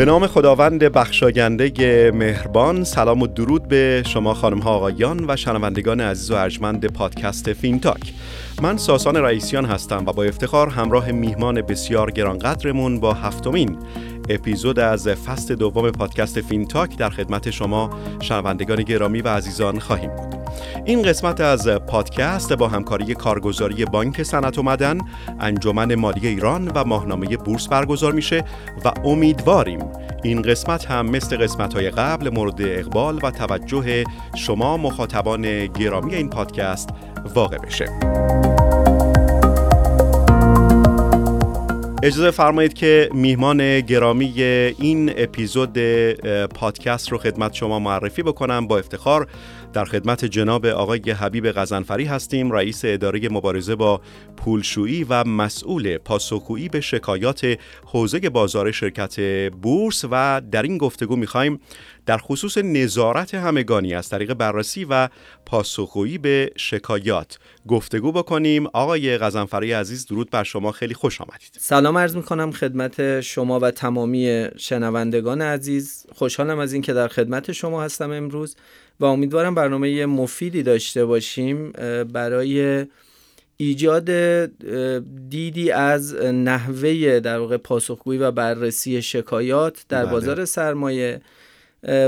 به نام خداوند بخشاینده مهربان سلام و درود به شما خانم ها آقایان و شنوندگان عزیز و ارجمند پادکست فینتاک من ساسان رئیسیان هستم و با افتخار همراه میهمان بسیار گرانقدرمون با هفتمین اپیزود از فصل دوم پادکست فینتاک در خدمت شما شنوندگان گرامی و عزیزان خواهیم بود این قسمت از پادکست با همکاری کارگزاری بانک صنعت و معدن، انجمن مالی ایران و ماهنامه بورس برگزار میشه و امیدواریم این قسمت هم مثل قسمت های قبل مورد اقبال و توجه شما مخاطبان گرامی این پادکست واقع بشه. اجازه فرمایید که میهمان گرامی این اپیزود پادکست رو خدمت شما معرفی بکنم با افتخار. در خدمت جناب آقای حبیب غزنفری هستیم رئیس اداره مبارزه با پولشویی و مسئول پاسخگویی به شکایات حوزه بازار شرکت بورس و در این گفتگو می‌خوایم در خصوص نظارت همگانی از طریق بررسی و پاسخگویی به شکایات گفتگو بکنیم. آقای غزنفری عزیز درود بر شما. خیلی خوش آمدید. سلام عرض می‌کنم خدمت شما و تمامی شنوندگان عزیز. خوشحالم از اینکه در خدمت شما هستم امروز. و امیدوارم برنامه مفیدی داشته باشیم برای ایجاد دیدی از نحوه در واقع پاسخگویی و بررسی شکایات در بله. بازار سرمایه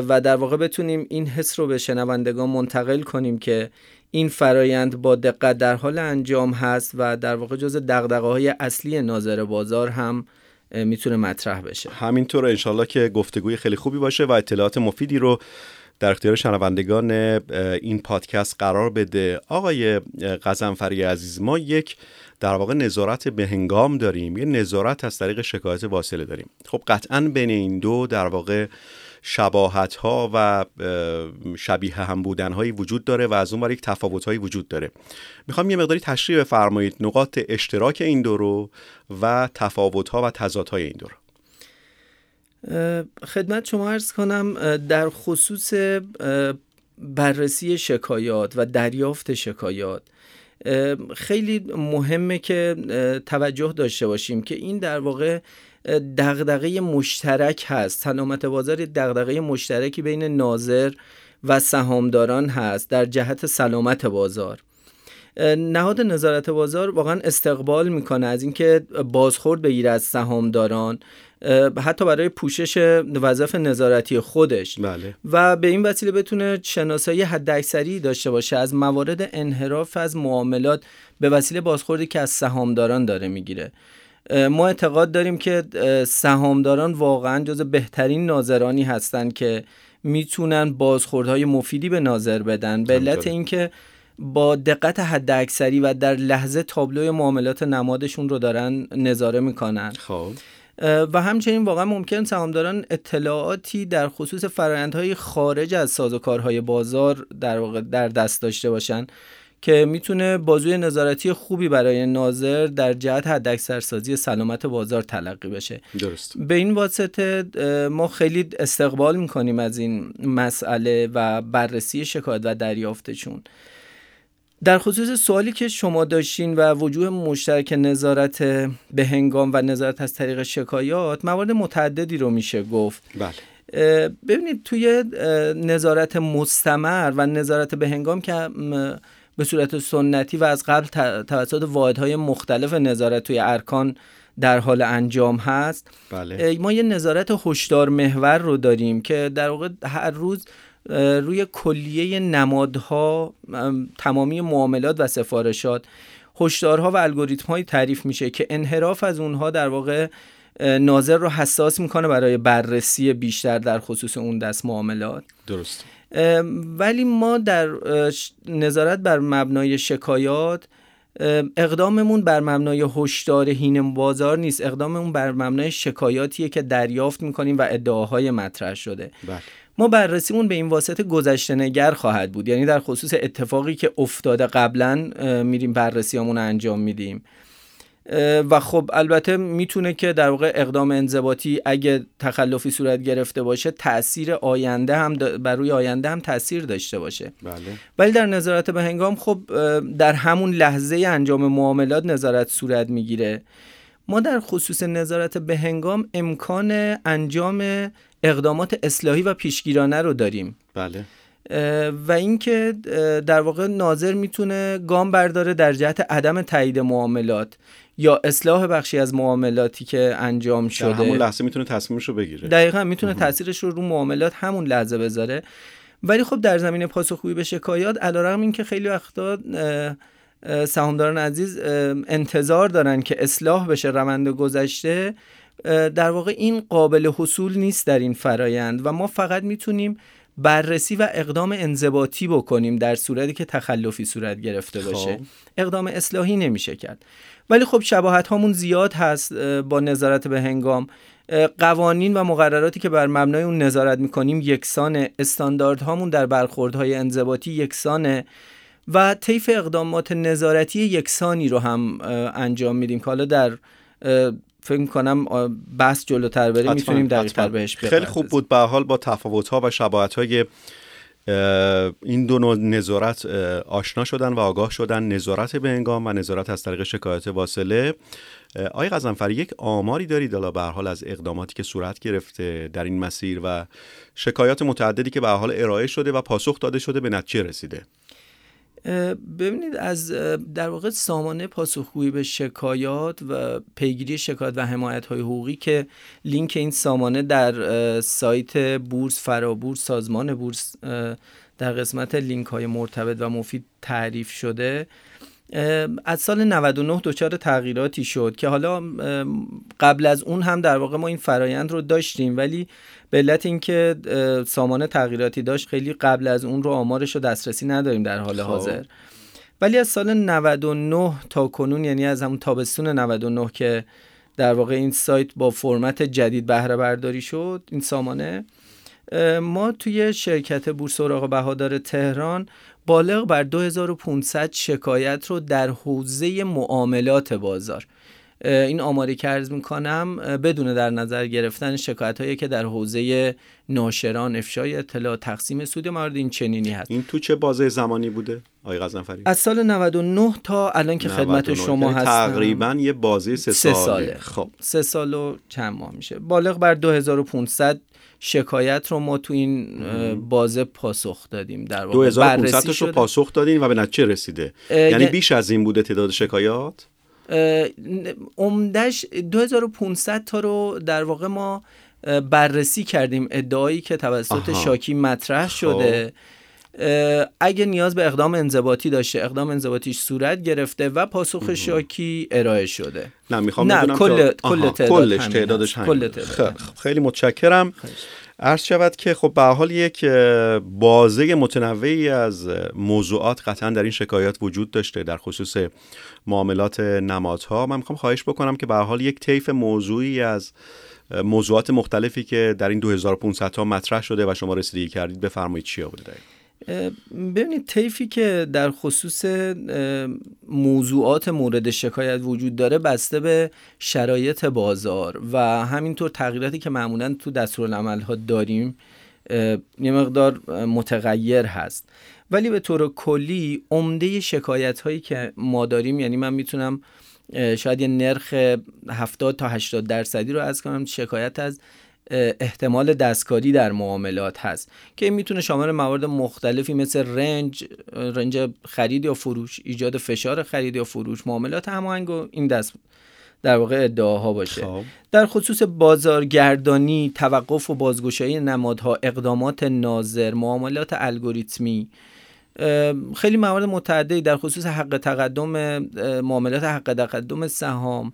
و در واقع بتونیم این حس رو به شنوندگان منتقل کنیم که این فرایند با دقت در حال انجام هست و در واقع جز دقدقه های اصلی ناظر بازار هم می‌تونه مطرح بشه همینطور انشالله که گفتگوی خیلی خوبی باشه و اطلاعات مفیدی رو در اختیار شنوندگان این پادکست قرار بده. آقای قزنفری عزیز ما یک در واقع نظارت به هنگام داریم. یه نظارت از طریق شکایت واصله داریم. خب قطعا بین این دو در واقع شباهت ها و شبیه هم بودن هایی وجود داره و از اون یک تفاوت هایی وجود داره. می‌خوام یه مقداری تشریح بفرمایید نقاط اشتراک این دو رو و تفاوت ها و تضاد های این دو رو. خدمت شما ارز کنم در خصوص بررسی شکایات و دریافت شکایات خیلی مهمه که توجه داشته باشیم که این در واقع دغدغه مشترک هست. سلامت بازار دغدغه مشترکی بین ناظر و سهامداران هست در جهت سلامت بازار. نهاد نظارت بازار واقعا استقبال می‌کنه از اینکه بازخورد بگیره از سهامداران. حتی برای پوشش وظایف نظارتی خودش. بله. و به این وسیله بتونه شناسایی حداکثری داشته باشه از موارد انحراف از معاملات به وسیله بازخوردی که از سهامداران داره می‌گیره. ما اعتقاد داریم که سهامداران واقعا جز بهترین ناظرانی هستند که می‌تونن بازخوردهای مفیدی به ناظر بدن. به علت اینکه با دقت حداکثری و در لحظه تابلوی معاملات نمادشون رو دارن نظاره می‌کنن. خب. و همچنین واقعا ممکن سهامداران اطلاعاتی در خصوص فرآیندهای خارج از سازوکارهای بازار در واقع در دست داشته باشن که می‌تونه بازوی نظارتی خوبی برای ناظر در جهت حداکثرسازی سلامت بازار تلقی بشه. درست. به این واسطه ما خیلی استقبال می‌کنیم از این مسئله و بررسی شکایت و دریافتشون. در خصوص سوالی که شما داشتین و وجوه مشترک نظارت به هنگام و نظارت از طریق شکایات موارد متعددی رو میشه گفت. بله. ببینید توی نظارت مستمر و نظارت به هنگام که به صورت سنتی و از قبل توسط واحدهای مختلف نظارت توی ارکان در حال انجام هست. بله. ما یه نظارت هشدار محور رو داریم که در واقع هر روز روی کلیه نمادها تمامی معاملات و سفارشات هشدارها و الگوریتم های تعریف میشه که انحراف از اونها در واقع ناظر رو حساس می‌کنه برای بررسی بیشتر در خصوص اون دست معاملات. درست. ولی ما در نظارت بر مبنای شکایات اقداممون بر مبنای هشدار هین بازار نیست. اقداممون بر مبنای شکایاتیه که دریافت می‌کنیم و ادعاهای مطرح شده. بله. ما بررسیمون به این واسطه گذشته نگر خواهد بود. یعنی در خصوص اتفاقی که افتاده قبلا میریم بررسیامون انجام میدیم. و خب البته می‌تونه که در واقع اقدام انضباطی اگه تخلفی صورت گرفته باشه تاثیر آینده هم بر روی آینده هم تاثیر داشته باشه. بله. ولی در نظارت به هنگام خب در همون لحظه انجام معاملات نظارت صورت می‌گیره. ما در خصوص نظارت به هنگام امکان انجام اقدامات اصلاحی و پیشگیرانه رو داریم. بله. و اینکه در واقع ناظر می‌تونه گام برداره در جهت عدم تایید معاملات یا اصلاح بخشی از معاملاتی که انجام شده. در همون لحظه می‌تونه تصمیمش رو بگیره. دقیقا می‌تونه تاثیرش رو رو معاملات همون لحظه بذاره. ولی خب در زمینه پاسخگویی به شکایات علیرغم اینکه خیلی وقتا سهامداران عزیز انتظار دارن که اصلاح بشه روند گذشته. در واقع این قابل حصول نیست در این فرایند و ما فقط می‌تونیم بررسی و اقدام انضباطی بکنیم در صورتی که تخلفی صورت گرفته باشه. خب. اقدام اصلاحی نمیشه کرد. ولی خب شباهت هامون زیاد هست با نظارت به هنگام. قوانین و مقرراتی که بر مبنای اون نظارت می‌کنیم یکسان استانداردهامون در برخوردهای انضباطی یکسانه. و طیف اقدامات نظارتی یکسانی رو هم انجام میدیم که حالا در فکر کنم بحث جلوتر بریم می‌تونیم دقیق‌تر بهش خیلی خوب بود به حال با تفاوت‌ها و شباهت‌های این دو نوع نظارت آشنا شدن و آگاه شدن نظارت به انگام و نظارت از طریق شکایت واصله. آقای غزنفری یک آماری دارید حالا به حال از اقداماتی که صورت گرفته در این مسیر و شکایات متعددی که به حال ارائه شده و پاسخ داده شده به نتیجه رسیده؟ ببینید از در واقع سامانه پاسخگویی به شکایات و پیگیری شکایات و حمایت های حقوقی که لینک این سامانه در سایت بورس فرابورس سازمان بورس در قسمت لینک های مرتبط و مفید تعریف شده از سال 99 دچار تغییراتی شد که حالا قبل از اون هم در واقع ما این فرایند رو داشتیم ولی به علت اینکه سامانه تغییراتی داشت خیلی قبل از اون رو آمارش رو دسترسی نداریم در حال خب. حاضر ولی از سال 99 تا کنون یعنی از همون تابستون 99 که در واقع این سایت با فرمت جدید بهره برداری شد این سامانه ما توی شرکت بورس اوراق بهادار تهران بالغ بر 2500 شکایت رو در حوزه معاملات بازار. این آماری که عرض می‌کنم بدون در نظر گرفتن شکایت هایی که در حوزه ناشران افشای اطلاع تقسیم سود موارد این چنینی هست. این تو چه بازه زمانی بوده آقای غزنفری؟ از سال 99 تا الان که خدمت شما یعنی هستم. تقریبا یه بازه سه, سه ساله. خب. سه سال و چند ماه میشه. بالغ بر 2500 شکایت رو ما تو این بازه پاسخ دادیم. در واقع 2500 رو پاسخ دادیم و به نتیجه رسیده. یعنی بیش از این بوده تعداد شکایات؟ عمدش 2500 تا رو در واقع ما بررسی کردیم ادعایی که توسط شاکی مطرح خب. اگه نیاز به اقدام انضباطی داشته اقدام انضباطیش صورت گرفته و پاسخ شاکی ارائه شده. نه می‌خوام نه کل کل کلش تعدادش کل خیلی متشکرم. عرض شود که خب به حال یک بازه متنوعی از موضوعات قطعا در این شکایات وجود داشته در خصوص معاملات نمادها. من می‌خوام خواهش بکنم که به حال یک طیف موضوعی از موضوعات مختلفی که در این 2500 تا مطرح شده و شما رسیدگی کردید بفرمایید چیا بوده دارید. ببینید طیفی که در خصوص موضوعات مورد شکایت وجود داره بسته به شرایط بازار و همینطور تغییراتی که معمولا تو دستورالعمل ها داریم یه مقدار متغیر هست. ولی به طور کلی عمده شکایت هایی که ما داریم یعنی من می‌تونم شاید یه نرخ 70 تا 80 درصدی رو از کنم شکایت از احتمال دستکاری در معاملات هست که می‌تونه شامل موارد مختلفی مثل رنج رنج خرید یا فروش ایجاد فشار خرید یا فروش معاملات هماهنگ و این دست در واقع ادعاها باشه خب. در خصوص بازارگردانی توقف و بازگشایی نمادها اقدامات ناظر معاملات الگوریتمی خیلی موارد متعددی در خصوص حق تقدم معاملات حق تقدم سهام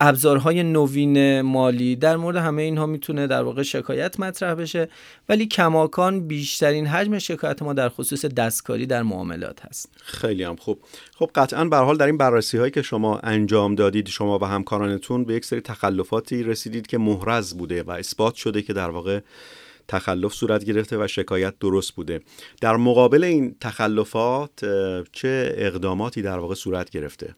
ابزارهای نوین مالی. در مورد همه اینها می‌تونه در واقع شکایت مطرح بشه ولی کماکان بیشترین حجم شکایت ما در خصوص دستکاری در معاملات هست. خیلی هم خوب. خب قطعا به حال در این بررسی هایی که شما انجام دادید شما و همکارانتون به یک سری تخلفاتی رسیدید که محرز بوده و اثبات شده که در واقع تخلف صورت گرفته و شکایت درست بوده. در مقابل این تخلفات چه اقداماتی در واقع صورت گرفته؟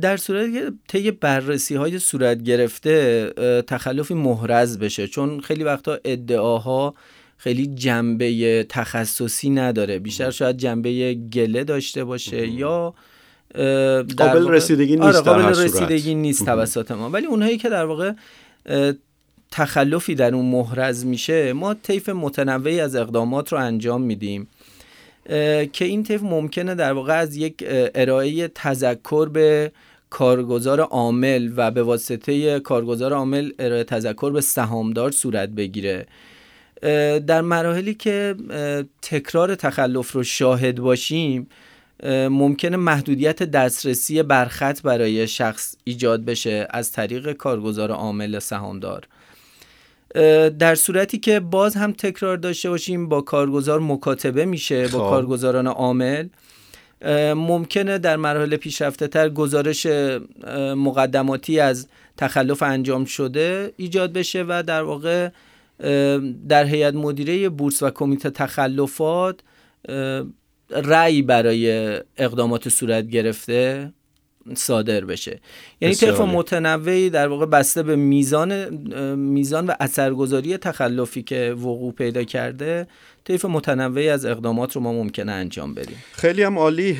در صورتی که طی بررسی های صورت گرفته تخلفی محرز بشه. چون خیلی وقتا ادعاها خیلی جنبه تخصصی نداره. بیشتر شاید جنبه گله داشته باشه یا قابل رسیدگی نیست آره قابل رسیدگی نیست توسط ما. ولی اونهایی که در واقع تخلفی در اون محرز میشه ما طیف متنوعی از اقدامات رو انجام میدیم. که این طیف ممکنه در واقع از یک ارائه تذکر به کارگزار عامل و به واسطه کارگزار عامل ارائه تذکر به سهامدار صورت بگیره. در مراحلی که تکرار تخلف رو شاهد باشیم ممکنه محدودیت دسترسی برخط برای شخص ایجاد بشه از طریق کارگزار عامل سهامدار. در صورتی که باز هم تکرار داشته باشیم با کارگزار مکاتبه میشه با خب. کارگزاران عامل ممکنه در مراحل پیشرفته تر گزارش مقدماتی از تخلف انجام شده ایجاد بشه و در واقع در هیئت مدیره بورس و کمیته تخلفات رأی برای اقدامات صورت گرفته صادر بشه. یعنی طیف متنوعی در واقع بسته به میزان میزان و اثرگذاری تخلفی که وقوع پیدا کرده طیف متنوعی از اقدامات رو ما ممکنه انجام بدیم. خیلی هم عالی.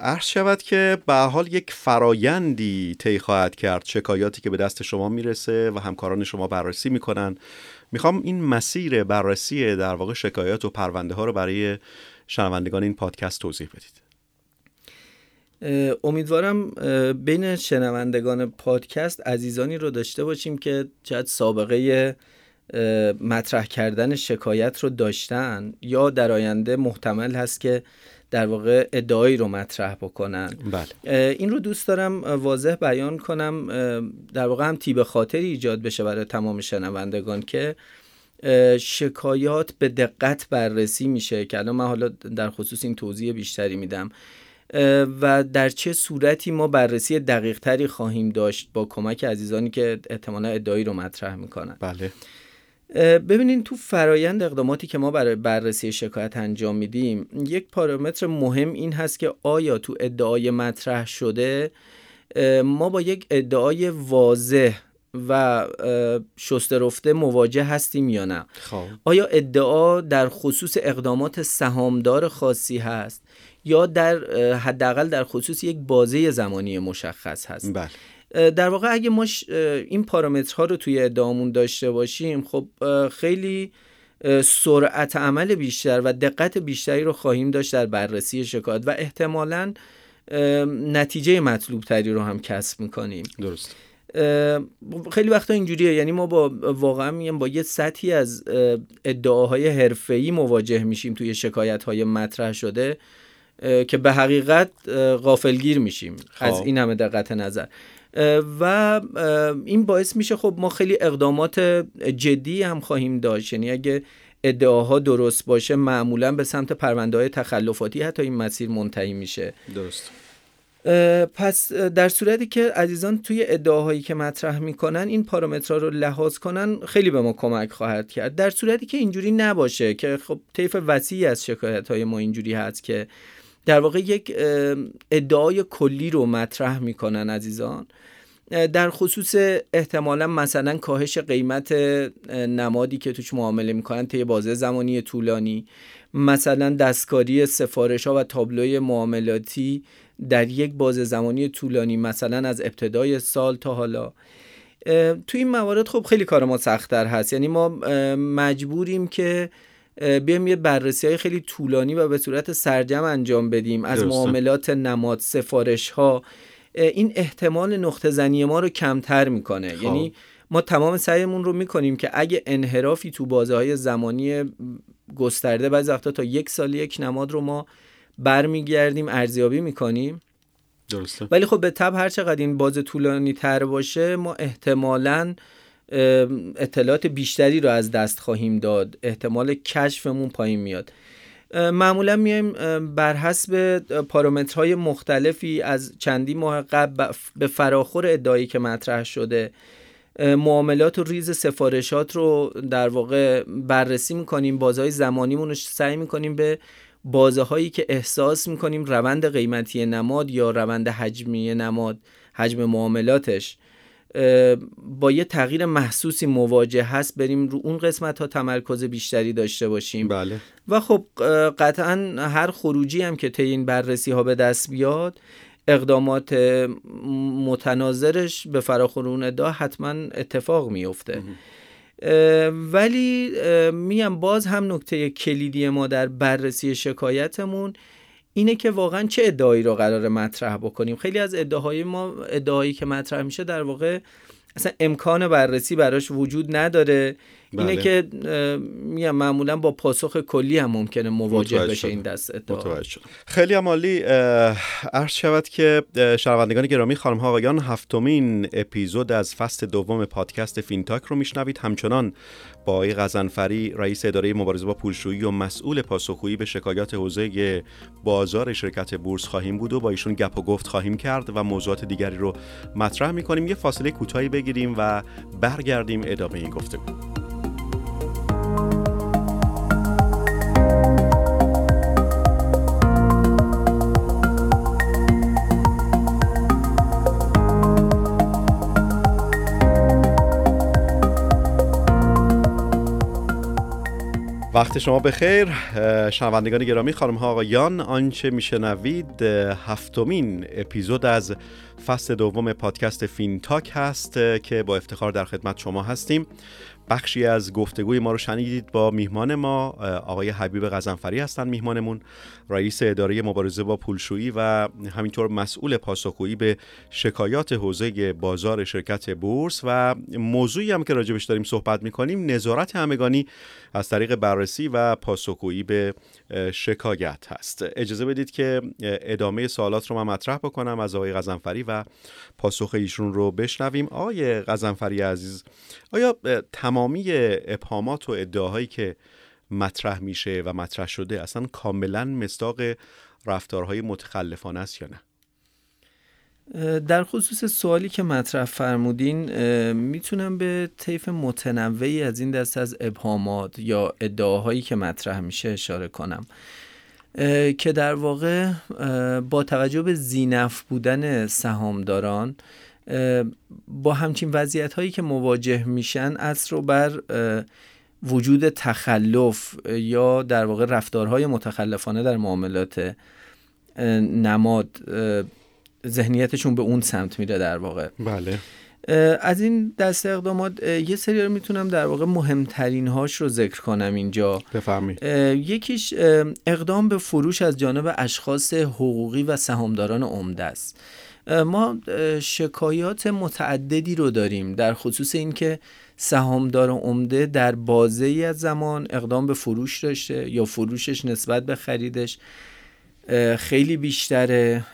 عرض شود که به حال یک فرایندی طی خواهد کرد شکایاتی که به دست شما می‌رسه و همکاران شما بررسی می‌کنن. می‌خوام این مسیر بررسی در واقع شکایات و پرونده ها رو برای شنوندگان این پادکست توضیح بدید. امیدوارم بین شنوندگان پادکست عزیزانی رو داشته باشیم که شاید سابقه مطرح کردن شکایت رو داشتن یا در آینده محتمل هست که در واقع ادعایی رو مطرح بکنن بله. این رو دوست دارم واضح بیان کنم در واقع هم تیب خاطری ایجاد بشه برای تمام شنوندگان که شکایات به دقت بررسی میشه که الان من حالا در خصوص این توضیح بیشتری میدم و در چه صورتی ما بررسی دقیق تری خواهیم داشت با کمک عزیزانی که احتمالا ادعایی رو مطرح می‌کنن. بله. ببینین تو فرایند اقداماتی که ما برای بررسی شکایت انجام میدیم یک پارامتر مهم این هست که آیا تو ادعای مطرح شده ما با یک ادعای واضح و شسته رفته مواجه هستیم یا نه؟ خب. آیا ادعا در خصوص اقدامات سهامدار خاصی هست؟ یا در حداقل در خصوص یک بازه زمانی مشخص هست. بله. در واقع اگه ما این پارامترها رو توی ادعامون داشته باشیم خب خیلی سرعت عمل بیشتر و دقت بیشتری رو خواهیم داشت در بررسی شکایت و احتمالا نتیجه مطلوب تری رو هم کسب می‌کنیم. درست خیلی وقتا اینجوریه یعنی ما با واقعا میگم با یه سطحی از ادعاهای حرفه‌ای مواجه میشیم توی شکایت های مطرح شده. که به حقیقت غافلگیر میشیم. از خب. این همه دقت نظر. و این باعث میشه خب ما خیلی اقدامات جدی هم خواهیم داشت. یعنی اگه ادعاها درست باشه معمولا به سمت پرونده های تخلفاتی حتی این مسیر منتهی میشه. درست. پس در صورتی که عزیزان توی ادعاهایی که مطرح می‌کنن این پارامترها رو لحاظ کنن خیلی به ما کمک خواهد کرد. در صورتی که اینجوری نباشه که خب طیف وسیعی از شکایت های ما اینجوری هست که در واقع یک ادعای کلی رو مطرح می‌کنن عزیزان. در خصوص احتمالا مثلا کاهش قیمت نمادی که توش معامله می‌کنن طی بازه زمانی طولانی. مثلا دستکاری سفارش ها و تابلوی معاملاتی در یک بازه زمانی طولانی مثلا از ابتدای سال تا حالا. تو این موارد خب خیلی کار ما سختتر هست. یعنی ما مجبوریم که بیایم یه بررسی های خیلی طولانی و به صورت سرجم انجام بدیم از معاملات نماد سفارش ها این احتمال نقطه زنی ما رو کمتر می‌کنه. خب. یعنی ما تمام سعیمون رو می‌کنیم که اگه انحرافی تو بازه های زمانی گسترده بعضی وقتا تا یک سال یک نماد رو ما برمیگردیم ارزیابی می‌کنیم. درسته. ولی خب به تب هر چقدر این باز طولانی تر باشه ما احتمالاً اطلاعات بیشتری رو از دست خواهیم داد. احتمال کشفمون پایین میاد. معمولا میایم بر حسب پارامترهای مختلفی از چندی ماه قبل به فراخور ادعایی که مطرح شده معاملات و ریز سفارشات رو در واقع بررسی می‌کنیم بازهای زمانیمون رو سعی می‌کنیم به بازه هایی که احساس می‌کنیم روند قیمتی نماد یا روند حجمی نماد حجم معاملاتش. با یه تغییر محسوسی مواجه هست بریم رو اون قسمت ها تمرکز بیشتری داشته باشیم. بله. و خب قطعا هر خروجی هم که طی این بررسی ها به دست بیاد اقدامات متناظرش به فراخور ادعا حتما اتفاق میفته ولی میگم باز هم نکته کلیدی ما در بررسی شکایتمون اینه که واقعا چه ادعایی رو قراره مطرح بکنیم. خیلی از ادعاهای ما ادعایی که مطرح میشه در واقع اصلا امکان بررسی براش وجود نداره. بله. اینه که میگم معمولا با پاسخ کلی هم ممکنه مواجه بشه این دست ادعا خیلی عالی عرض شود که شنوندگان گرامی خانم ها آقایان هفتمین اپیزود از فصل دوم پادکست فینتاک رو میشنوید. همچنان با آقای غزنفری رئیس اداره مبارزه با پولشویی و مسئول پاسخگویی به شکایات حوزه بازار شرکت بورس خواهیم بود و با ایشون گپ و گفت خواهیم کرد و موضوعات دیگری رو مطرح می‌کنیم. یه فاصله کوتاهی بگیریم و برگردیم ادامه این گفتگو. وقت شما بخیر. شنوندگان گرامی خانم ها آقایان آنچه میشنوید هفتمین اپیزود از فصل دوم پادکست فین تاک هست که با افتخار در خدمت شما هستیم. بخشی از گفتگوی ما رو شنیدید با میهمان ما آقای حبیب غزنفری هستند میهمانمون رئیس اداره مبارزه با پولشویی و همینطور مسئول پاسخگویی به شکایات حوزه بازار شرکت بورس و موضوعی هم که راجبش داریم صحبت می‌کنیم نظارت همگانی از طریق بررسی و پاسخگویی به شکایت هست. اجازه بدید که ادامه سوالات رو من مطرح بکنم از آقای غزنفری و پاسخ ایشون رو بشنویم. آقای غزنفری عزیز آیا تمامی ابهامات و ادعاهایی که مطرح میشه و مطرح شده اصلا کاملا مستاق رفتارهای متخلفانه است یا نه؟ در خصوص سوالی که مطرح فرمودین می‌تونم به طیف متنوعی از این دست از ابهامات یا ادعاهایی که مطرح میشه اشاره کنم. که در واقع با توجه به زینف بودن سهامداران با همچین وضعیت هایی که مواجه میشن اصر رو بر وجود تخلف یا در واقع رفتارهای متخلفانه در معاملات نماد ذهنیتشون به اون سمت میره در واقع. بله. از این دست اقدامات یه سری رو می‌تونم در واقع مهمترین هاش رو ذکر کنم اینجا. بفرمایید. یکیش اقدام به فروش از جانب اشخاص حقوقی و سهامداران عمده است. ما شکایات متعددی رو داریم در خصوص اینکه سهامدار عمده در بازه ای از زمان اقدام به فروش داشته یا فروشش نسبت به خریدش خیلی بیشتره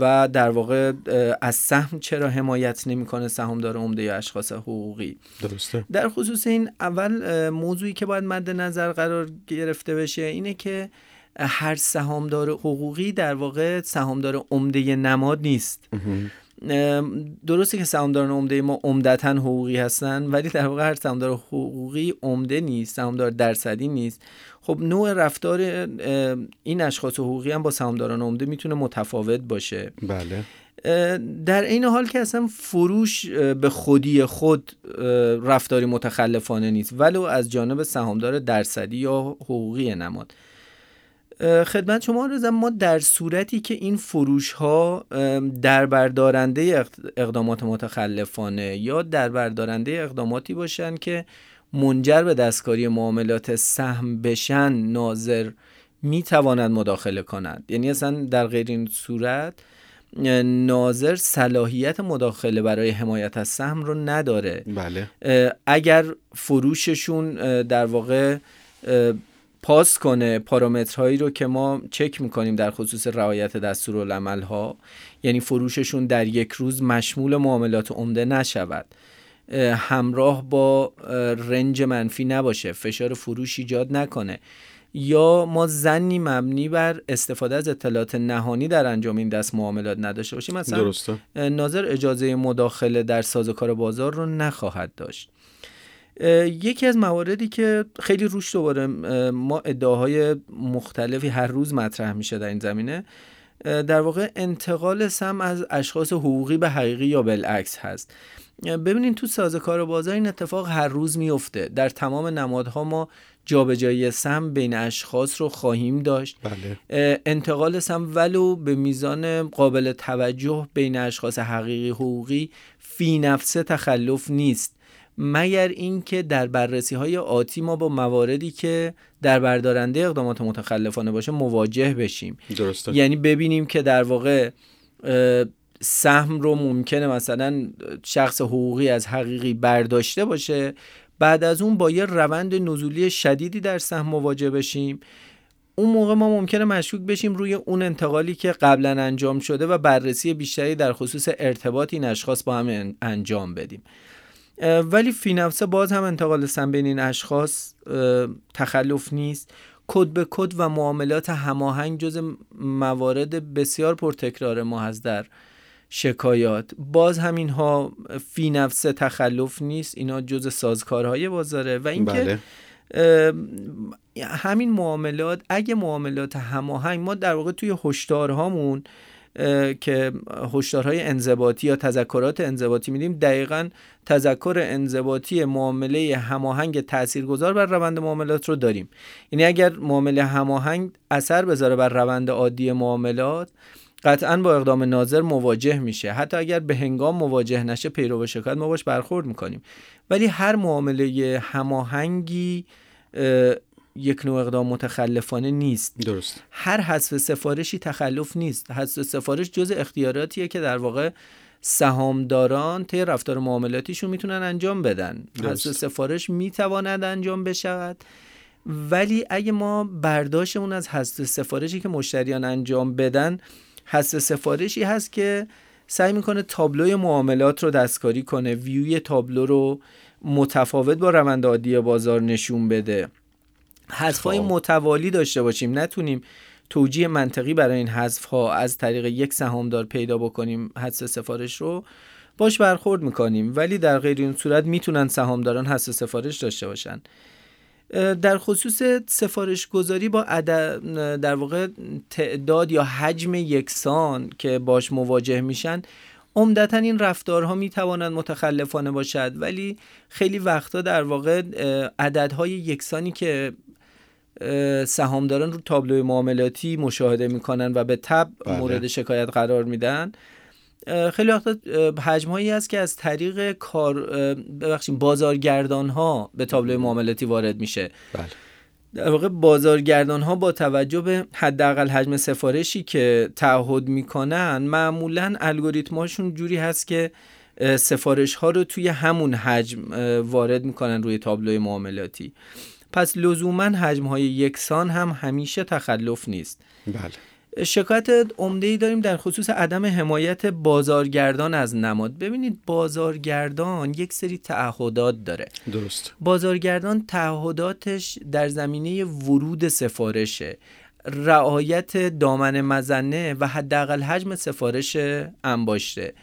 و در واقع از سهم چرا حمایت نمی‌کنه سهامدار عمده یا اشخاص حقوقی؟ درسته. در خصوص این اول موضوعی که باید مد نظر قرار گرفته بشه اینه که هر سهامدار حقوقی در واقع سهامدار عمده نماد نیست. درسته که سهامداران عمده ما عمدتا حقوقی هستن ولی در واقع هر سهامدار حقوقی عمده نیست سهامدار درصدی نیست. خب نوع رفتار این اشخاص حقوقی هم با سهامداران عمده می‌تونه متفاوت باشه. بله. در این حال که اصلا فروش به خودی خود رفتاری متخلفانه نیست ولو از جانب سهامدار درصدی یا حقوقی نماد. خدمت شما رزم ما در صورتی که این فروش ها در بردارنده اقدامات متخلفانه یا در بردارنده اقداماتی باشن که منجر به دستکاری معاملات سهم بشن ناظر می توانند مداخله کنند. یعنی اصلا در غیر این صورت ناظر صلاحیت مداخله برای حمایت از سهم رو نداره. بله. اگر فروششون در واقع پاس کنه پارامترهایی رو که ما چک می‌کنیم در خصوص رعایت دستورالعمل ها یعنی فروششون در یک روز مشمول معاملات عمده نشود. همراه با رنج منفی نباشه فشار فروش ایجاد نکنه. یا ما زنی مبنی بر استفاده از اطلاعات نهانی در انجام این دست معاملات نداشته باشیم مثلا درسته. ناظر اجازه مداخله در سازوکار بازار رو نخواهد داشت. یکی از مواردی که خیلی روش دوباره ما ادعاهای مختلفی هر روز مطرح میشه در این زمینه در واقع انتقال سم از اشخاص حقوقی به حقیقی یا بالعکس هست. ببینید تو سازوکار بازار این اتفاق هر روز میفته. در تمام نمادها ما جابجایی سهم بین اشخاص رو خواهیم داشت. بله. انتقال سهم ولو به میزان قابل توجه بین اشخاص حقیقی حقوقی فی نفسه تخلف نیست. مگر اینکه در بررسی های آتی ما با مواردی که در بردارنده اقدامات متخلفانه باشه مواجه بشیم. درسته. یعنی ببینیم که در واقع سهم رو ممکنه مثلا شخص حقوقی از حقیقی برداشته باشه بعد از اون با یه روند نزولی شدیدی در سهم مواجه بشیم. اون موقع ما ممکنه مشکوک بشیم روی اون انتقالی که قبلا انجام شده و بررسی بیشتری در خصوص ارتباط این اشخاص با هم انجام بدیم. ولی فی نفسه باز هم انتقال سهم بین این اشخاص تخلف نیست. کد به کد و معاملات هماهنگ جز موارد بسیار پرتکرار ما هست در شکایات. باز همین ها فی نفسه تخلف نیست اینا جز سازکارهای بازاره. و اینکه بله. همین معاملات اگه معاملات هماهنگ ما در واقع توی هشدارهامون که هشدارهای انضباطی یا تذکرات انضباطی میدیم دقیقا تذکر انضباطی معامله هماهنگ تاثیرگذار بر روند معاملات رو داریم. یعنی اگر معامله هماهنگ اثر بذاره بر روند عادی معاملات قطعا با اقدام ناظر مواجه میشه. حتی اگر به هنگام مواجه نشه پیرو شکایت ما باش برخورد می‌کنیم. ولی هر معامله هماهنگی یک نوع اقدام متخلفانه نیست. درست. هر حذف سفارشی تخلف نیست. حذف سفارش جز اختیاراتیه که در واقع سهامداران طی رفتار معاملاتیشون می‌تونن انجام بدن. حذف سفارش می‌تواند انجام بشود. ولی اگه ما برداشتمون از حذف سفارشی که مشتریان انجام بدن حذف سفارشی هست که سعی می‌کنه تابلوی معاملات رو دستکاری کنه ویوی تابلو رو متفاوت با روند عادی بازار نشون بده. حذف های متوالی داشته باشیم. نتونیم توجیه منطقی برای این حذف ها از طریق یک سهامدار پیدا بکنیم حذف سفارش رو. باش برخورد می‌کنیم ولی در غیر این صورت می‌تونن سهامداران حذف سفارش داشته باشن. در خصوص سفارش گذاری با در واقع تعداد یا حجم یکسان که باش مواجه میشن عمدتا این رفتارها می توانند متخلفانه باشد. ولی خیلی وقتا در واقع عددهای یکسانی که سهامداران رو تابلوی معاملاتی مشاهده می‌کنن و به تب بله. مورد شکایت قرار میدن خیلی وقتا حجمهایی است که از طریق کار ببخشید بازارگردان ها به تابلوی معاملاتی وارد میشه بله. در واقع بازارگردان ها با توجه به حداقل حجم سفارشی که تعهد می‌کنن معمولا الگوریتماشون جوری هست که سفارش ها رو توی همون حجم وارد می‌کنن روی تابلوی معاملاتی پس لزوما حجم های یکسان هم همیشه تخلف نیست. بله. شکایت عمده ای داریم در خصوص عدم حمایت بازارگردان از نماد. ببینید بازارگردان یک سری تعهدات داره. درست. بازارگردان تعهداتش در زمینه ورود سفارشه رعایت دامن مزنه و حداقل حجم سفارش انباشته.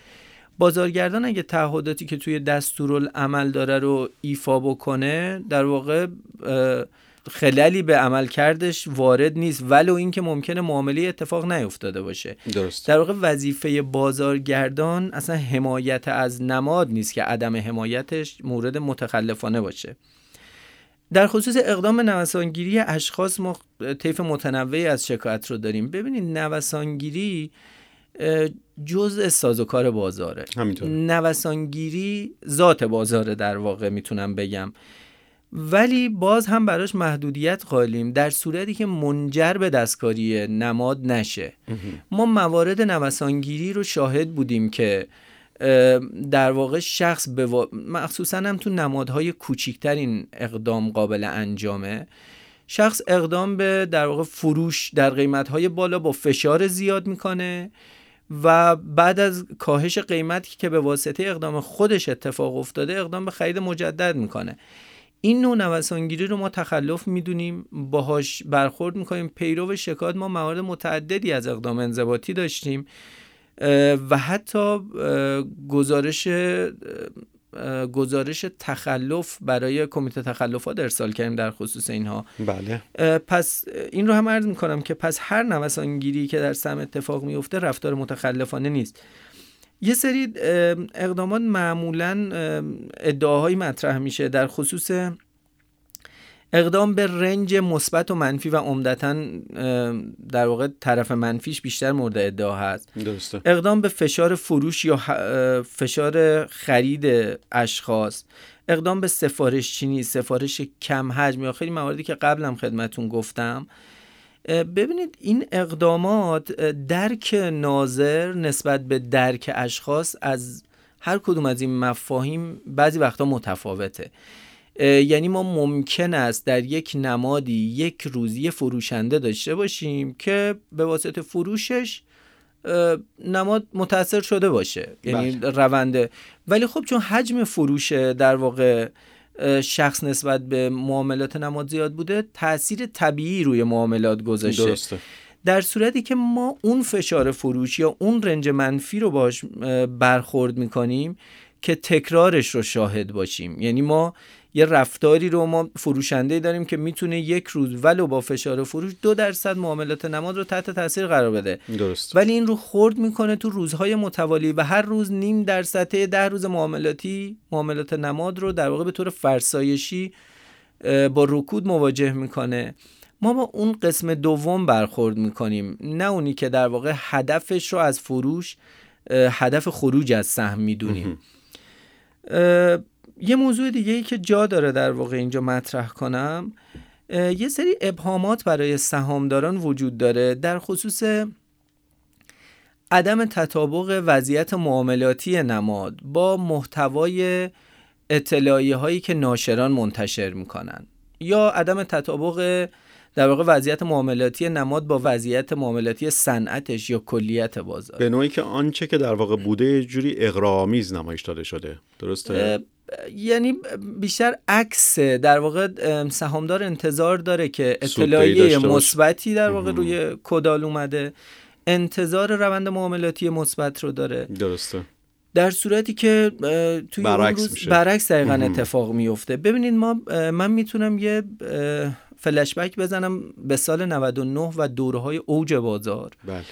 بازارگردان اگه تعهداتی که توی دستورالعمل داره رو ایفا بکنه در واقع خلالی به عمل کردش وارد نیست ولو اینکه ممکنه معامله اتفاق نیفتاده باشه. درست در واقع وظیفه بازارگردان اصلا حمایت از نماد نیست که عدم حمایتش مورد متخلفانه باشه. در خصوص اقدام نوسانگیری اشخاص ما طیف متنوعی از شکایت رو داریم. ببینید نوسانگیری جزء سازوکار بازاره. همینطور نوسانگیری ذات بازاره در واقع می‌تونم بگم. ولی باز هم براش محدودیت قائلیم. در صورتی که منجر به دستکاری نماد نشه. ما موارد نوسانگیری رو شاهد بودیم که در واقع شخص به مخصوصا هم تو نمادهای کوچیکتر این اقدام قابل انجامه. شخص اقدام به در واقع فروش در قیمتهای بالا با فشار زیاد می‌کنه. و بعد از کاهش قیمتی که به واسطه اقدام خودش اتفاق افتاده اقدام به خرید مجدد می‌کنه. این نوع نوسانگیری رو ما تخلف می‌دونیم باهاش برخورد می‌کنیم. پیرو شکایت ما موارد متعددی از اقدام انضباطی داشتیم و حتی گزارش گزارش تخلف برای کمیته تخلفات ارسال کردیم در خصوص اینها. بله. پس این رو هم عرض می‌کنم که پس هر نوسانگیری که در سم اتفاق میفته رفتار متخلفانه نیست. یه سری اقدامات معمولا ادعاهایی مطرح میشه در خصوص اقدام به رنج مثبت و منفی و عمدتا در واقع طرف منفیش بیشتر مورد ادعا هست. درسته. اقدام به فشار فروش یا فشار خرید اشخاص. اقدام به سفارش چینی سفارش کم حجم یا خیلی مواردی که قبلم خدمتون گفتم. ببینید این اقدامات درک ناظر نسبت به درک اشخاص از هر کدوم از این مفاهیم بعضی وقتا متفاوته. یعنی ما ممکن است در یک نمادی یک روزی فروشنده داشته باشیم که به واسطه فروشش نماد متاثر شده باشه یعنی بله. رونده ولی خب چون حجم فروش در واقع شخص نسبت به معاملات نماد زیاد بوده تاثیر طبیعی روی معاملات گذاشته درسته. در صورتی که ما اون فشار فروش یا اون رنج منفی رو باش برخورد می‌کنیم که تکرارش رو شاهد باشیم یعنی ما یه رفتاری رو ما فروشنده داریم که می‌تونه یک روز ولو با فشار فروش دو درصد معاملات نماد رو تحت تاثیر قرار بده. درست. ولی این رو خورد می‌کنه تو روزهای متوالی و هر روز نیم درصد ده روز معاملاتی معاملات نماد رو در واقع به طور فرسایشی با رکود مواجه می‌کنه. ما با اون قسم دوم برخورد می‌کنیم. نه اونی که در واقع هدفش رو از فروش هدف خروج از سهم می‌دونیم. یه موضوع دیگه ای که جا داره در واقع اینجا مطرح کنم یه سری ابهامات برای سهامداران وجود داره در خصوص عدم تطابق وضعیت معاملاتی نماد با محتوای اطلاعیه هایی که ناشران منتشر می‌کنن یا عدم تطابق در واقع وضعیت معاملاتی نماد با وضعیت معاملاتی صنعتش یا کلیت بازار. به نوعی که آنچه که در واقع بوده یه جوری اغرامیز نمایش داده شده درسته؟ یعنی بیشتر عکس در واقع سهامدار انتظار داره که اطلاعیه مثبتی در واقع روی کدال اومده. انتظار روند معاملاتی مثبت رو داره. درسته. در صورتی که توی برعکس اون روز میشه. برعکس دقیقا اتفاق میفته. ببینید ما من می‌تونم یه فلشبک بزنم به سال 99 و دوره های اوج بازار. بله.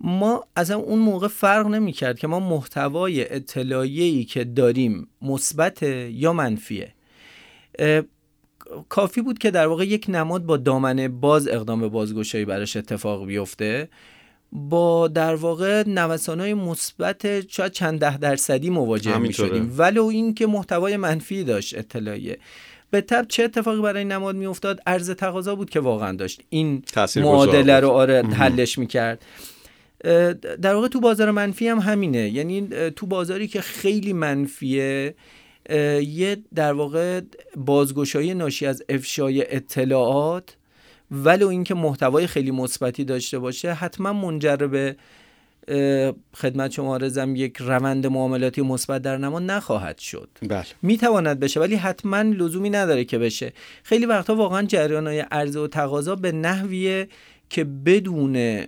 ما از اون موقع فرق نمی کرد که ما محتوای اطلاعیه‌ای که داریم مثبت یا منفیه. کافی بود که در واقع یک نماد با دامنه باز اقدام به بازگشایی براش اتفاق بیفته. با در واقع نوسانهای مثبت شاید چند ده درصدی مواجه می شدیم ولو اینکه محتوای منفی داشت اطلاعیه. به تب چه اتفاقی برای این نماد می افتاد عرض تقاضا بود که واقعا داشت. این معادله رو آره حلش می کرد در واقع تو بازار منفی هم همینه. یعنی تو بازاری که خیلی منفیه یه در واقع بازگشایی ناشی از افشای اطلاعات ولو اینکه محتوای خیلی مثبتی داشته باشه حتما منجر به خدمت شما رزم یک روند معاملاتی مثبت در نما نخواهد شد. بله. می‌تواند بشه ولی حتما لزومی نداره که بشه. خیلی وقتا واقعا جریان های عرضه و تقاضا به نحویه که بدون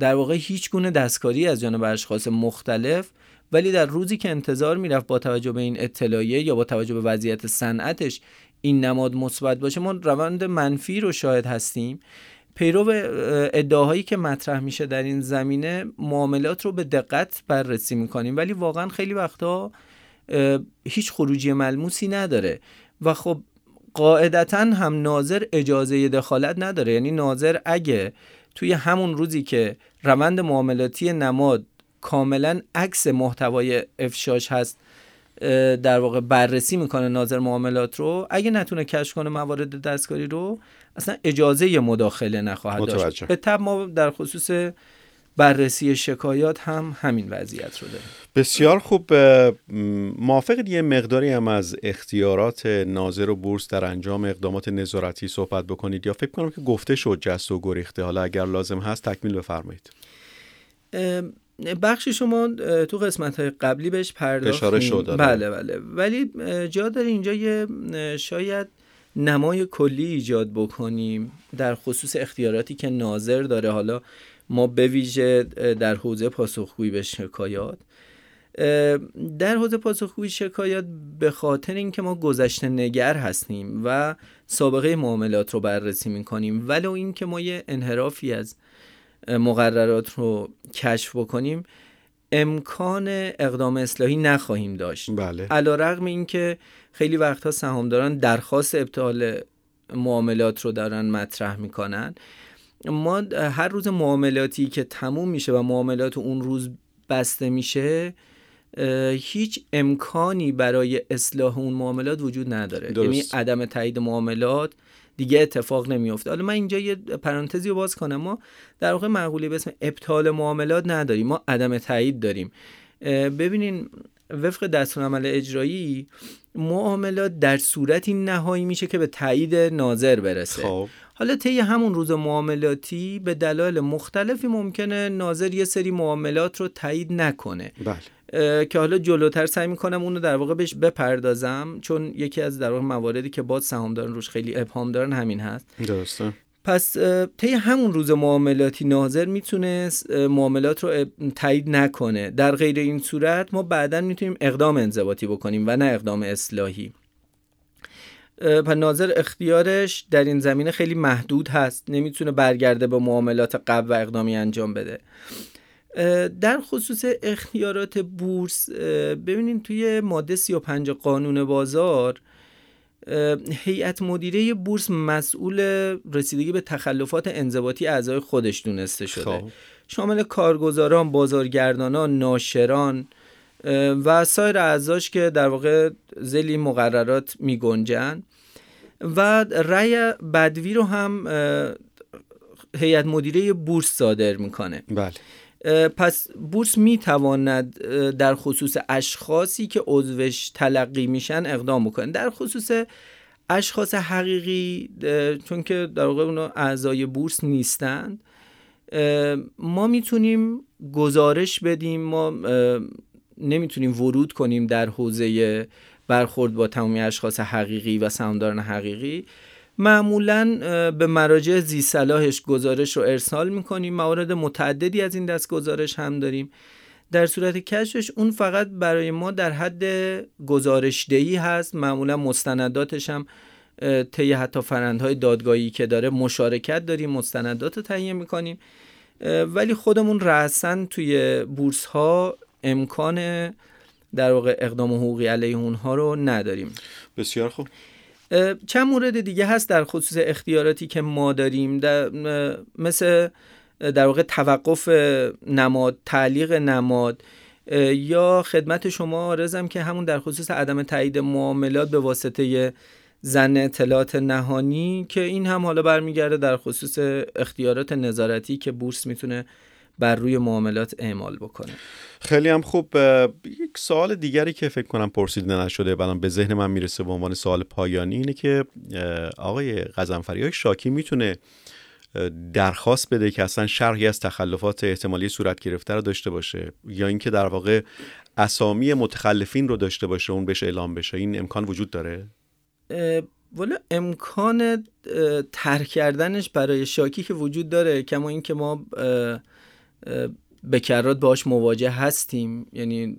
در واقع هیچ گونه دستکاری از جانب اشخاص مختلف ولی در روزی که انتظار می‌رفت با توجه به این اطلاعیه یا با توجه به وضعیت صنعتش این نماد مثبت باشه ما روند منفی رو شاهد هستیم. پیرو ادعاهایی که مطرح میشه در این زمینه معاملات رو به دقت بررسی می‌کنیم ولی واقعا خیلی وقتا هیچ خروجی ملموسی نداره. و خب قاعدتا هم ناظر اجازه دخالت نداره. یعنی ناظر اگه توی همون روزی که روند معاملاتی نماد کاملا عکس محتوای افشاش هست در واقع بررسی می‌کنه ناظر معاملات رو اگه نتونه کشف کنه موارد دستکاری رو اصلا اجازه مداخله نخواهد داشت. به تب ما در خصوص بررسی شکایات هم همین وضعیت رو داریم بسیار خوب موافق یه مقداری هم از اختیارات ناظر و بورس در انجام اقدامات نظارتی صحبت بکنید یا فکر کنم که گفته شد جست و گریخته. حالا اگر لازم هست تکمیل بفرمایید. بخشی شما تو قسمت های قبلی بهش پرداختیم. اشاره شد بله بله. ولی جا داره اینجا یه شاید نمای کلی ایجاد بکنیم در خصوص اختیاراتی که ناظر داره. حالا ما به ویژه در حوزه پاسخگویی به شکایات در حوزه پاسخگویی شکایات به خاطر اینکه ما گذشته نگر هستیم و سابقه معاملات رو بررسی می‌کنیم ولو اینکه ما یه انحرافی از مقررات رو کشف بکنیم امکان اقدام اصلاحی نخواهیم داشت. بله. علا رقم این که خیلی وقتها سهامداران درخواست ابطال معاملات رو دارن مطرح می‌کنن. ما هر روز معاملاتی که تموم میشه و معاملات اون روز بسته میشه هیچ امکانی برای اصلاح اون معاملات وجود نداره. یعنی عدم تایید معاملات دیگه اتفاق نمیفته حالا من اینجا یه پرانتزی رو باز کنم. ما در واقع مقوله به اسم ابطال معاملات نداریم. ما عدم تایید داریم. ببینین وفق دستورالعمل اجرایی معاملات در صورتی نهایی میشه که به تایید ناظر برسه. خب. حالا طی همون روز معاملاتی به دلایل مختلفی ممکنه ناظر یه سری معاملات رو تایید نکنه. بله. که حالا جلوتر سعی می‌کنم اونو در واقع بهش بپردازم چون یکی از در واقع مواردی که باز سهامداران روش خیلی ابهام دارن همین هست. درسته. پس طی همون روز معاملاتی ناظر می‌تونست معاملات رو تایید نکنه. در غیر این صورت ما بعدا می‌تونیم اقدام انضباطی بکنیم و نه اقدام اصلاحی. پس ناظر اختیارش در این زمینه خیلی محدود هست. نمی‌تونه برگرده به معاملات قبل و اقدامی انجام بده. در خصوص اختیارات بورس ببینید توی ماده 35 قانون بازار هیئت مدیره بورس مسئول رسیدگی به تخلفات انضباطی اعضای خودش دونسته شده. خب. شامل کارگزاران، بازارگردانان، ناشران و سایر اعضاش که در واقع زلی مقررات می گنجن و رأی بدوی رو هم هیئت مدیره بورس صادر می‌کنه. بله. پس بورس می‌تواند در خصوص اشخاصی که عضوش تلقی میشن اقدام بکنه. در خصوص اشخاص حقیقی چون که در واقع اونا اعضای بورس نیستند ما می‌تونیم گزارش بدیم ما نمی‌تونیم ورود کنیم در حوزه برخورد با تمامی اشخاص حقیقی و سهامداران حقیقی. معمولا به مراجع زی صلاحش گزارش رو ارسال می‌کنیم. موارد متعددی از این دست گزارش هم داریم. در صورت کشفش اون فقط برای ما در حد گزارش دهی هست. معمولا مستنداتش هم طی حتی فرندهای دادگاهی که داره مشارکت داریم مستندات رو تهیه می‌کنیم. ولی خودمون رأسا توی بورس ها امکان در واقع اقدام حقوقی علیه اونها رو نداریم. بسیار خوب. چند مورد دیگه هست در خصوص اختیاراتی که ما داریم. در مثل در واقع توقف نماد تعلیق نماد یا خدمت شما آرزم که همون در خصوص عدم تایید معاملات به واسطه زن اطلاعات نهانی که این هم حالا برمیگرده در خصوص اختیارات نظارتی که بورس می‌تونه بر روی معاملات اعمال بکنه. خیلی هم خوب. یک سوال دیگری که فکر کنم پرسیده نشده بعدم به ذهن من می‌رسه به عنوان سوال پایانی اینه که آقای قزنفری های شاکی می‌تونه درخواست بده که اصلا شرحی از تخلفات احتمالی صورت گرفته رو داشته باشه یا اینکه در واقع اسامی متخلفین رو داشته باشه اون بهش اعلام بشه. این امکان وجود داره؟ ولی امکان ترک کردنش برای شاکی که وجود داره کما اینکه ما بکرات باش مواجه هستیم. یعنی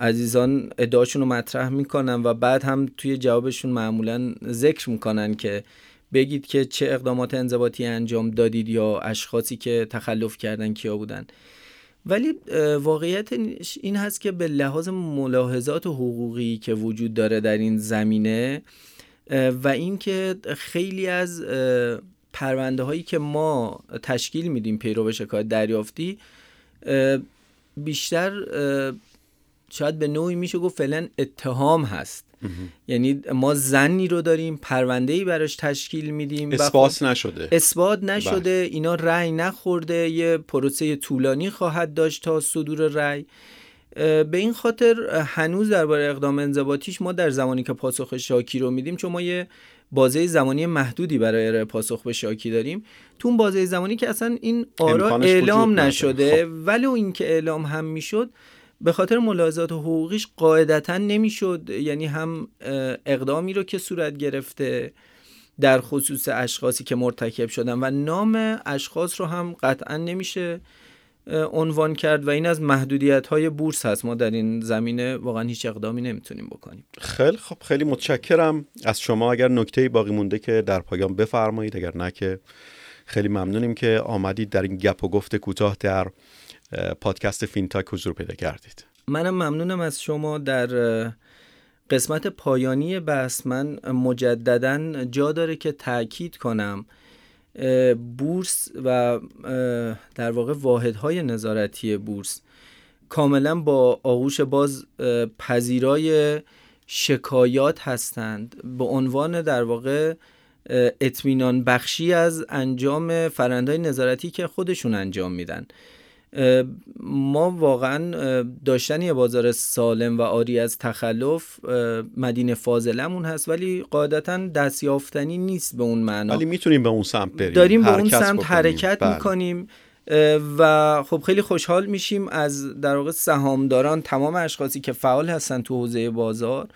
عزیزان ادعاشون رو مطرح می‌کنن و بعد هم توی جوابشون معمولا ذکر می‌کنن که بگید که چه اقدامات انضباطی انجام دادید یا اشخاصی که تخلف کردن کیا بودن. ولی واقعیت این هست که به لحاظ ملاحظات حقوقی که وجود داره در این زمینه و اینکه خیلی از پرونده هایی که ما تشکیل میدیم پیرو به شکایت دریافتی بیشتر شاید به نوعی میشه گفت فعلا اتهام هست. یعنی ما زنی رو داریم پرونده ای براش تشکیل میدیم اثبات نشده. اثبات نشده بله. اینا رأی نخورده یه پروسه طولانی خواهد داشت تا صدور رأی. به این خاطر هنوز درباره اقدام انضباطیش ما در زمانی که پاسخ شاکی رو میدیم چون ما یه بازه زمانی محدودی برای ارائه پاسخ به شاکی داریم. تو اون بازه زمانی که اصلا این آرا اعلام نشده خب. ولی این که اعلام هم می‌شد به خاطر ملاحظات حقوقیش قاعدتا نمی‌شد. یعنی هم اقدامی رو که صورت گرفته در خصوص اشخاصی که مرتکب شدن و نام اشخاص رو هم قطعا نمیشه عنوان کرد و این از محدودیت های بورس هست. ما در این زمینه واقعا هیچ اقدامی نمی‌تونیم بکنیم. خیلی خب خیلی متشکرم. از شما اگر نکته باقی مونده که در پایان بفرمایید. اگر نه که خیلی ممنونیم که آمدید در این گپ و گفت کوتاه در پادکست فینتاک حضور پیدا کردید. منم ممنونم از شما. در قسمت پایانی بحث من مجددا جا داره که تاکید کنم بورس و در واقع واحدهای نظارتی بورس کاملا با آغوش باز پذیرای شکایات هستند به عنوان در واقع اطمینان بخشی از انجام فرندهای نظارتی که خودشون انجام میدن. ما واقعا داشتن یه بازار سالم و آری از تخلف مدینه فاضلمون هست ولی قاعدتا دستیافتنی نیست به اون معنا. ولی می‌تونیم به اون سمت بریم داریم به اون سمت حرکت بله. می‌کنیم و خب خیلی خوشحال میشیم از در واقع سهامداران تمام اشخاصی که فعال هستن تو حوزه بازار.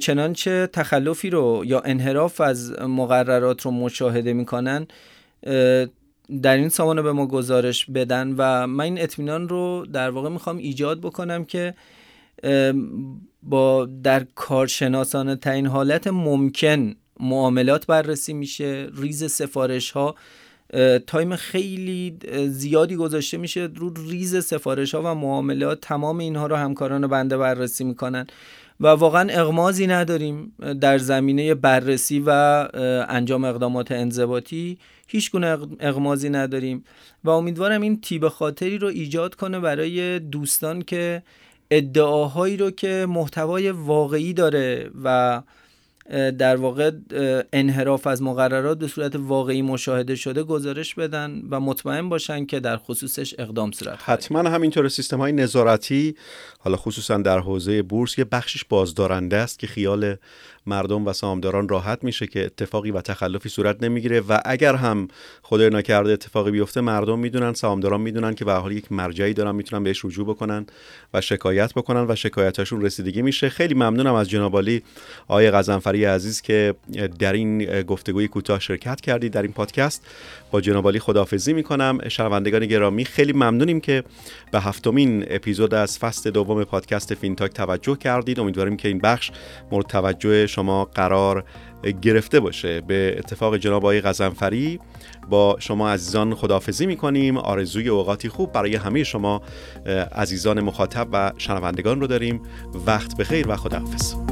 چنانچه تخلفی رو یا انحراف از مقررات رو مشاهده می‌کنن در این سامانه به ما گزارش بدن و من این اطمینان رو در واقع می‌خوام ایجاد بکنم که با در کارشناسانه ترین حالت ممکن معاملات بررسی میشه ریز سفارش ها time خیلی زیادی گذاشته میشه رو ریز سفارش ها و معاملات تمام اینها رو همکاران بنده بررسی می‌کنن. و واقعا اغمازی نداریم. در زمینه بررسی و انجام اقدامات انضباطی هیچ گونه اغمازی نداریم. و امیدوارم این طیب خاطری رو ایجاد کنه برای دوستان که ادعاهایی رو که محتوای واقعی داره و در واقع انحراف از مقررات به صورت واقعی مشاهده شده گزارش بدن و مطمئن باشن که در خصوصش اقدام صورت حتما همینطور سیستم های نظارتی حالا خصوصا در حوزه بورس یه بخشش بازدارنده است که خیال مردم و سهامداران راحت میشه که اتفاقی و تخلفی صورت نمی‌گیره و اگر هم خدای نکرده اتفاقی بیفته مردم می‌دونن سهامداران می‌دونن که به حال یک مرجعی دارن می‌تونن بهش رجوع بکنن و شکایت بکنن و شکایتاشون رسیدگی میشه. خیلی ممنونم از جناب علی آقای غزنفری. عزیز که در این گفتگوی کوتاه شرکت کردید در این پادکست. با جنابعالی خداحافظی می‌کنم. شنوندگان گرامی خیلی ممنونیم که به هفتمین اپیزود از فصل دوم پادکست فینتاک توجه کردید. امیدواریم که این بخش مورد توجه شما قرار گرفته باشه. به اتفاق جناب آقای غزنفری با شما عزیزان خداحافظی می‌کنیم. آرزوی اوقاتی خوب برای همه شما عزیزان مخاطب و شنوندگان رو داریم. وقت بخیر و خداحافظ.